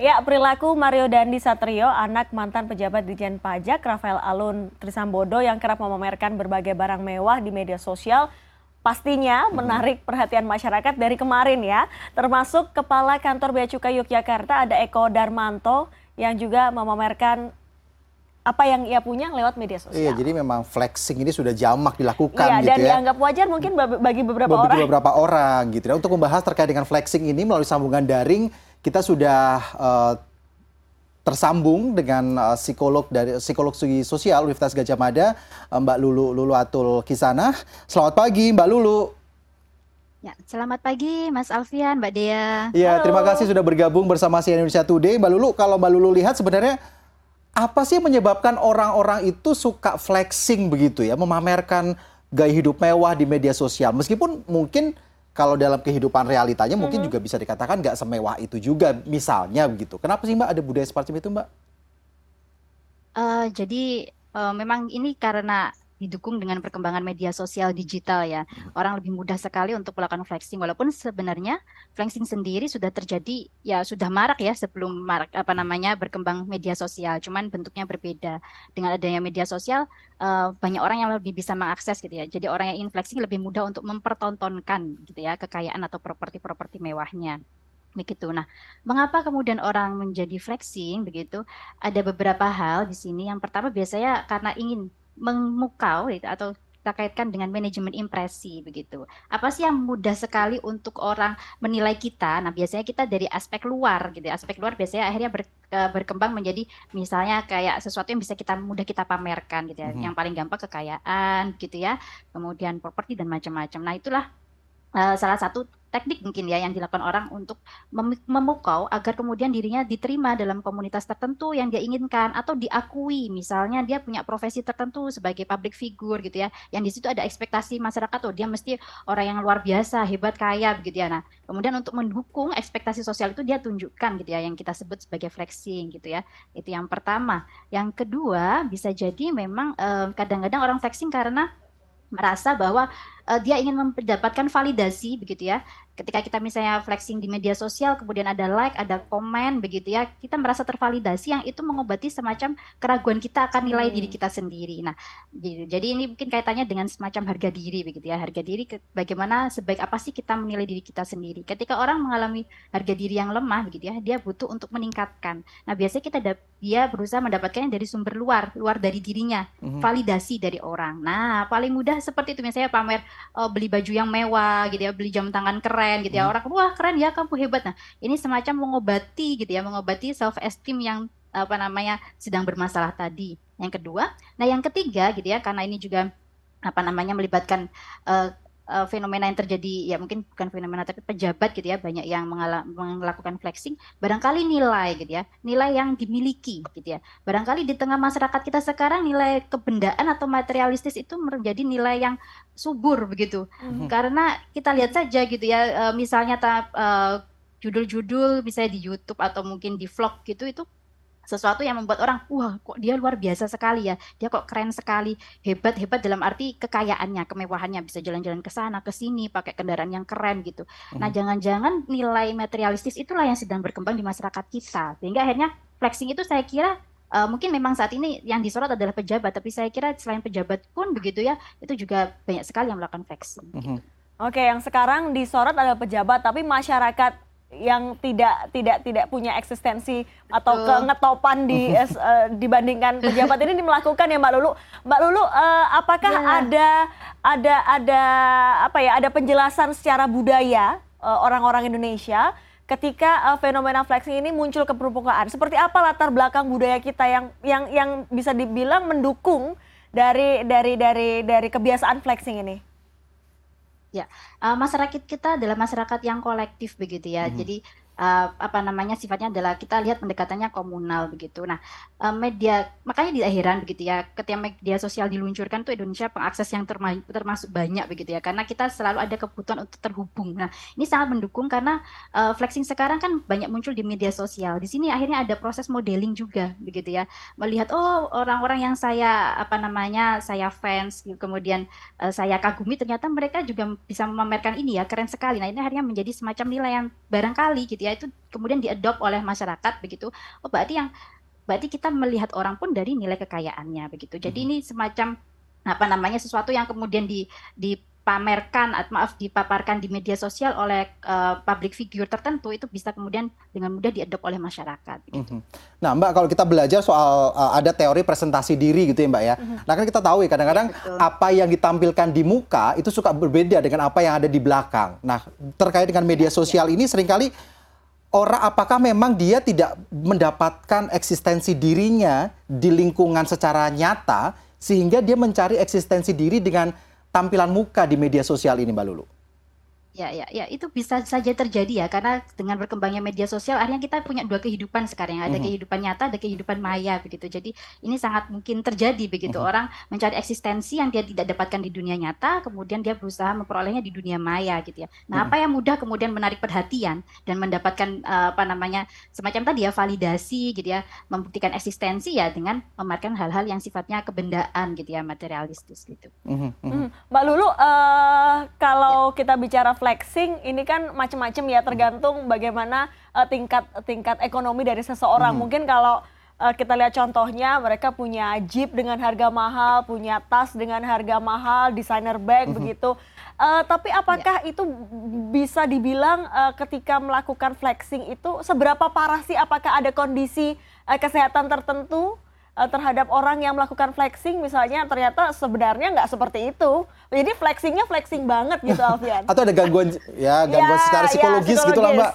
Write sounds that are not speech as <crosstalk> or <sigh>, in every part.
Ya, perilaku Mario Dandi Satrio, anak mantan pejabat Dijen Pajak Rafael Alun Trisambodo yang kerap memamerkan berbagai barang mewah di media sosial, pastinya menarik perhatian masyarakat dari kemarin ya. Termasuk Kepala Kantor Bea Cukai Yogyakarta ada Eko Darmanto yang juga memamerkan apa yang ia punya lewat media sosial. Iya, jadi memang flexing ini sudah jamak dilakukan iya, gitu dan ya. dianggap wajar mungkin bagi beberapa bagi orang. beberapa orang gitu ya. Untuk membahas terkait dengan flexing ini melalui sambungan daring, kita sudah uh, tersambung dengan uh, psikolog dari psikolog sosial Universitas Gajah Mada, uh, Mbak Lulu Lulu Atul Kisana. Selamat pagi, Mbak Lulu. Ya, selamat pagi Mas Alfian, Mbak Dea. Ya, terima kasih sudah bergabung bersama CNN Indonesia Today. Mbak Lulu, kalau Mbak Lulu lihat sebenarnya apa sih yang menyebabkan orang-orang itu suka flexing begitu ya, memamerkan gaya hidup mewah di media sosial. Meskipun mungkin kalau dalam kehidupan realitanya hmm. mungkin juga bisa dikatakan nggak semewah itu juga misalnya begitu. Kenapa sih Mbak ada budaya seperti itu Mbak? Uh, jadi uh, memang ini karena didukung dengan perkembangan media sosial digital ya. Orang lebih mudah sekali untuk melakukan flexing walaupun sebenarnya flexing sendiri sudah terjadi ya sudah marak ya sebelum marak apa namanya berkembang media sosial. Cuman bentuknya berbeda. Dengan adanya media sosial uh, banyak orang yang lebih bisa mengakses gitu ya. Jadi orang yang ingin flexing lebih mudah untuk mempertontonkan gitu ya kekayaan atau properti-properti mewahnya begitu. Nah, mengapa kemudian orang menjadi flexing begitu? Ada beberapa hal di sini. Yang pertama biasanya karena ingin memukau gitu, atau kita kaitkan dengan manajemen impresi begitu. Apa sih yang mudah sekali untuk orang menilai kita? Nah, biasanya kita dari aspek luar gitu. Ya. Aspek luar biasanya akhirnya ber, uh, berkembang menjadi misalnya kayak sesuatu yang bisa kita mudah kita pamerkan gitu ya. Mm -hmm. Yang paling gampang kekayaan gitu ya. Kemudian properti dan macam-macam. Nah, itulah uh, salah satu teknik mungkin ya yang dilakukan orang untuk memukau agar kemudian dirinya diterima dalam komunitas tertentu yang dia inginkan atau diakui. Misalnya dia punya profesi tertentu sebagai public figure gitu ya yang di situ ada ekspektasi masyarakat oh dia mesti orang yang luar biasa hebat kaya begitu ya. Nah kemudian untuk mendukung ekspektasi sosial itu dia tunjukkan gitu ya yang kita sebut sebagai flexing gitu ya. Itu yang pertama. Yang kedua bisa jadi memang eh, kadang-kadang eh, orang flexing karena merasa bahwa uh, dia ingin mendapatkan validasi begitu ya. Ketika kita misalnya flexing di media sosial, kemudian ada like, ada komen begitu ya, kita merasa tervalidasi yang itu mengobati semacam keraguan kita akan nilai hmm. diri kita sendiri. Nah, jadi ini mungkin kaitannya dengan semacam harga diri begitu ya. Harga diri bagaimana sebaik apa sih kita menilai diri kita sendiri. Ketika orang mengalami harga diri yang lemah begitu ya, dia butuh untuk meningkatkan. Nah, biasanya kita dia berusaha mendapatkannya dari sumber luar, luar dari dirinya, hmm. validasi dari orang. Nah, paling mudah seperti itu misalnya pamer uh, beli baju yang mewah gitu ya, beli jam tangan keren gitu ya. Hmm. Orang wah keren ya kamu hebat. Nah, ini semacam mengobati gitu ya, mengobati self esteem yang apa namanya sedang bermasalah tadi. Yang kedua, nah yang ketiga gitu ya, karena ini juga apa namanya melibatkan uh, uh, fenomena yang terjadi ya mungkin bukan fenomena tapi pejabat gitu ya banyak yang melakukan flexing barangkali nilai gitu ya nilai yang dimiliki gitu ya barangkali di tengah masyarakat kita sekarang nilai kebendaan atau materialistis itu menjadi nilai yang subur begitu hmm. karena kita lihat saja gitu ya uh, misalnya uh, judul-judul misalnya di YouTube atau mungkin di vlog gitu itu sesuatu yang membuat orang wah kok dia luar biasa sekali ya. Dia kok keren sekali. Hebat hebat dalam arti kekayaannya kemewahannya. Bisa jalan-jalan ke sana ke sini pakai kendaraan yang keren gitu. Nah hmm. jangan-jangan nilai materialistis itulah yang sedang berkembang di masyarakat kita. Sehingga akhirnya flexing itu saya kira uh, mungkin memang saat ini yang disorot adalah pejabat. Tapi saya kira selain pejabat pun begitu ya itu juga banyak sekali yang melakukan flexing. Mm -hmm. Oke, yang sekarang disorot adalah pejabat, tapi masyarakat yang tidak tidak tidak punya eksistensi atau kengetopan di <laughs> uh, dibandingkan pejabat ini melakukan ya Mbak Lulu. Mbak Lulu, uh, apakah ya. ada ada ada apa ya ada penjelasan secara budaya orang-orang uh, Indonesia ketika uh, fenomena flexing ini muncul ke permukaan? Seperti apa latar belakang budaya kita yang yang yang bisa dibilang mendukung dari dari dari dari kebiasaan flexing ini? Ya, uh, masyarakat kita adalah masyarakat yang kolektif begitu ya. Mm -hmm. Jadi uh, apa namanya sifatnya adalah kita lihat pendekatannya komunal begitu. Nah, uh, media makanya di akhiran begitu ya, ketika media sosial diluncurkan tuh Indonesia pengakses yang terma termasuk banyak begitu ya, karena kita selalu ada kebutuhan untuk terhubung. Nah, ini sangat mendukung karena uh, flexing sekarang kan banyak muncul di media sosial. Di sini akhirnya ada proses modeling juga begitu ya, melihat oh orang-orang yang saya apa namanya saya fans, kemudian uh, saya kagumi ternyata mereka juga bisa memamerkan ini ya keren sekali. Nah, ini akhirnya menjadi semacam nilai yang barangkali gitu ya ya itu kemudian diadopt oleh masyarakat begitu oh berarti yang berarti kita melihat orang pun dari nilai kekayaannya begitu jadi hmm. ini semacam apa namanya sesuatu yang kemudian di di dipamerkan atau maaf dipaparkan di media sosial oleh uh, public figure tertentu itu bisa kemudian dengan mudah diadop oleh masyarakat. Gitu. Mm-hmm. Nah, Mbak kalau kita belajar soal uh, ada teori presentasi diri gitu ya, Mbak ya. Mm-hmm. Nah kan kita tahu ya kadang-kadang ya, apa yang ditampilkan di muka itu suka berbeda dengan apa yang ada di belakang. Nah terkait dengan media sosial ini sering kali orang apakah memang dia tidak mendapatkan eksistensi dirinya di lingkungan secara nyata sehingga dia mencari eksistensi diri dengan tampilan muka di media sosial ini Mbak Lulu? Ya, ya, ya, itu bisa saja terjadi ya, karena dengan berkembangnya media sosial, akhirnya kita punya dua kehidupan sekarang, ada mm -hmm. kehidupan nyata, ada kehidupan maya, begitu. Jadi ini sangat mungkin terjadi begitu, mm -hmm. orang mencari eksistensi yang dia tidak dapatkan di dunia nyata, kemudian dia berusaha memperolehnya di dunia maya, gitu ya. Nah, mm -hmm. apa yang mudah kemudian menarik perhatian dan mendapatkan uh, apa namanya semacam tadi ya validasi, gitu ya, membuktikan eksistensi ya dengan memamerkan hal-hal yang sifatnya kebendaan, gitu ya, materialistis, gitu. Mm -hmm. Mm -hmm. Mbak Lulu, uh, kalau ya. kita bicara flexing ini kan macam-macam ya tergantung bagaimana uh, tingkat tingkat ekonomi dari seseorang. Hmm. Mungkin kalau uh, kita lihat contohnya mereka punya jeep dengan harga mahal, punya tas dengan harga mahal, designer bag hmm. begitu. Uh, tapi apakah ya. itu bisa dibilang uh, ketika melakukan flexing itu seberapa parah sih? Apakah ada kondisi uh, kesehatan tertentu? Uh, terhadap orang yang melakukan flexing misalnya ternyata sebenarnya nggak seperti itu. Jadi flexingnya flexing banget gitu <laughs> Alfian. Atau ada gangguan ya <laughs> gangguan ya, secara psikologis, ya, psikologis. gitu lah Mbak.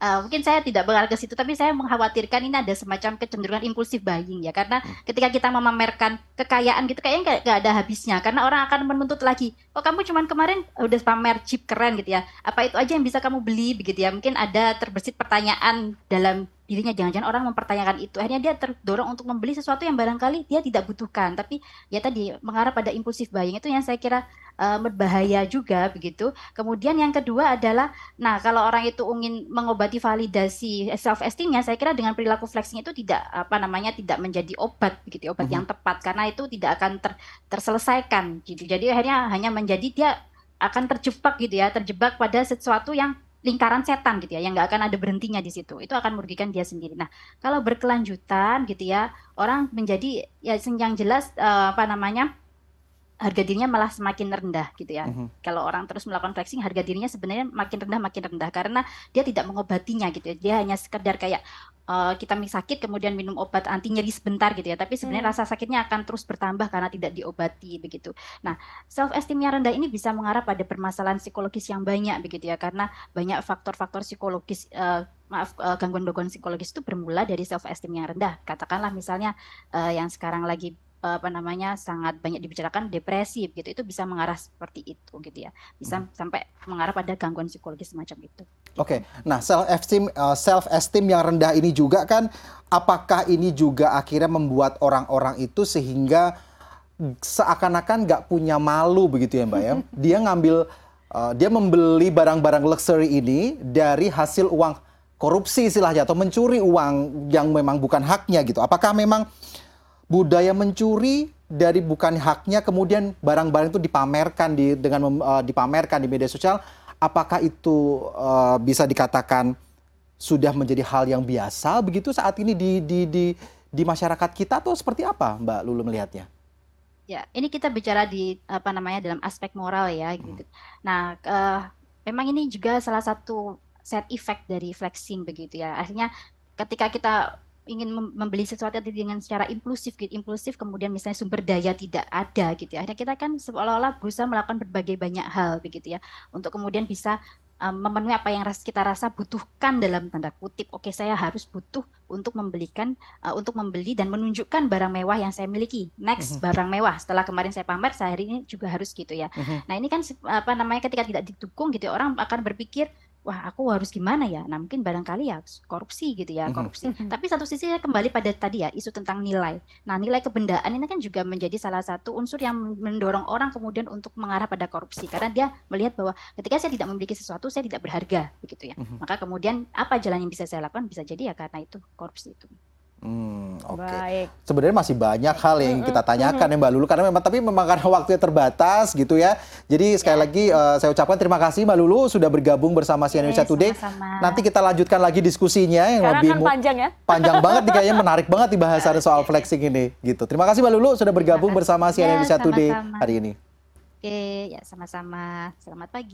Uh, mungkin saya tidak mengarah ke situ, tapi saya mengkhawatirkan ini ada semacam kecenderungan impulsif buying ya, karena hmm. ketika kita memamerkan kekayaan gitu, kayaknya nggak ada habisnya, karena orang akan menuntut lagi, oh kamu cuman kemarin udah pamer chip keren gitu ya, apa itu aja yang bisa kamu beli begitu ya, mungkin ada terbesit pertanyaan dalam dirinya. Jangan-jangan orang mempertanyakan itu. Akhirnya dia terdorong untuk membeli sesuatu yang barangkali dia tidak butuhkan. Tapi ya tadi mengarah pada impulsif buying itu yang saya kira uh, berbahaya juga begitu. Kemudian yang kedua adalah nah kalau orang itu ingin mengobati validasi self esteemnya saya kira dengan perilaku flexing itu tidak apa namanya tidak menjadi obat begitu obat mm -hmm. yang tepat. Karena itu tidak akan ter, terselesaikan gitu. Jadi akhirnya hanya menjadi dia akan terjebak gitu ya terjebak pada sesuatu yang lingkaran setan gitu ya yang nggak akan ada berhentinya di situ. Itu akan merugikan dia sendiri. Nah kalau berkelanjutan gitu ya orang menjadi ya yang jelas uh, apa namanya harga dirinya malah semakin rendah gitu ya. Mm-hmm. Kalau orang terus melakukan flexing, harga dirinya sebenarnya makin rendah makin rendah karena dia tidak mengobatinya gitu ya. Dia hanya sekedar kayak uh, kita sakit kemudian minum obat anti nyeri sebentar gitu ya. Tapi sebenarnya mm. rasa sakitnya akan terus bertambah karena tidak diobati begitu. Nah, self esteem yang rendah ini bisa mengarah pada permasalahan psikologis yang banyak begitu ya karena banyak faktor-faktor psikologis uh, maaf uh, gangguan-gangguan psikologis itu bermula dari self esteem yang rendah. Katakanlah misalnya uh, yang sekarang lagi apa namanya sangat banyak dibicarakan depresi gitu itu bisa mengarah seperti itu gitu ya bisa hmm. sampai mengarah pada gangguan psikologis semacam itu. Oke, okay. nah self esteem uh, self esteem yang rendah ini juga kan apakah ini juga akhirnya membuat orang-orang itu sehingga seakan-akan nggak punya malu begitu ya mbak ya <laughs> dia ngambil uh, dia membeli barang-barang luxury ini dari hasil uang korupsi istilahnya atau mencuri uang yang memang bukan haknya gitu apakah memang budaya mencuri dari bukan haknya kemudian barang-barang itu dipamerkan di dengan uh, dipamerkan di media sosial apakah itu uh, bisa dikatakan sudah menjadi hal yang biasa begitu saat ini di di di di masyarakat kita atau seperti apa Mbak Lulu melihatnya? Ya, ini kita bicara di apa namanya dalam aspek moral ya hmm. gitu. Nah, uh, memang ini juga salah satu set effect dari flexing begitu ya. Akhirnya ketika kita ingin membeli sesuatu dengan secara impulsif gitu. Impulsif kemudian misalnya sumber daya tidak ada gitu ya. Akhirnya kita kan seolah-olah berusaha melakukan berbagai banyak hal begitu ya. Untuk kemudian bisa um, memenuhi apa yang kita rasa butuhkan dalam tanda kutip. Oke saya harus butuh untuk membelikan uh, untuk membeli dan menunjukkan barang mewah yang saya miliki. Next uh-huh. barang mewah. Setelah kemarin saya pamer saya hari ini juga harus gitu ya. Uh-huh. nah ini kan apa namanya ketika tidak didukung gitu ya, orang akan berpikir wah aku harus gimana ya? Nah mungkin barangkali ya korupsi gitu ya, mhm. korupsi. Mm -hmm. Tapi satu sisi kembali pada tadi ya isu tentang nilai. Nah nilai kebendaan ini kan juga menjadi salah satu unsur yang mendorong orang kemudian untuk mengarah pada korupsi karena dia melihat bahwa ketika saya tidak memiliki sesuatu saya tidak berharga begitu ya. Mm -hmm. Maka kemudian apa jalan yang bisa saya lakukan bisa jadi ya karena itu korupsi itu. Hmm, oke. Baik. Sebenarnya masih banyak hal yang kita tanyakan ya Mbak Lulu karena memang tapi memang karena waktunya terbatas gitu ya. Jadi sekali Ya. lagi eh, saya ucapkan terima kasih Mbak Lulu sudah bergabung bersama CNN Indonesia Today. sama-sama. Nanti kita lanjutkan lagi diskusinya yang Karena lebih kan panjang ya. panjang <laughs> banget nih kayaknya menarik banget di bahasan soal flexing ini gitu. Terima kasih Mbak Lulu sudah bergabung Terima kasih. bersama CNN Ya, Indonesia Today hari ini. Oke, ya sama-sama. Selamat pagi.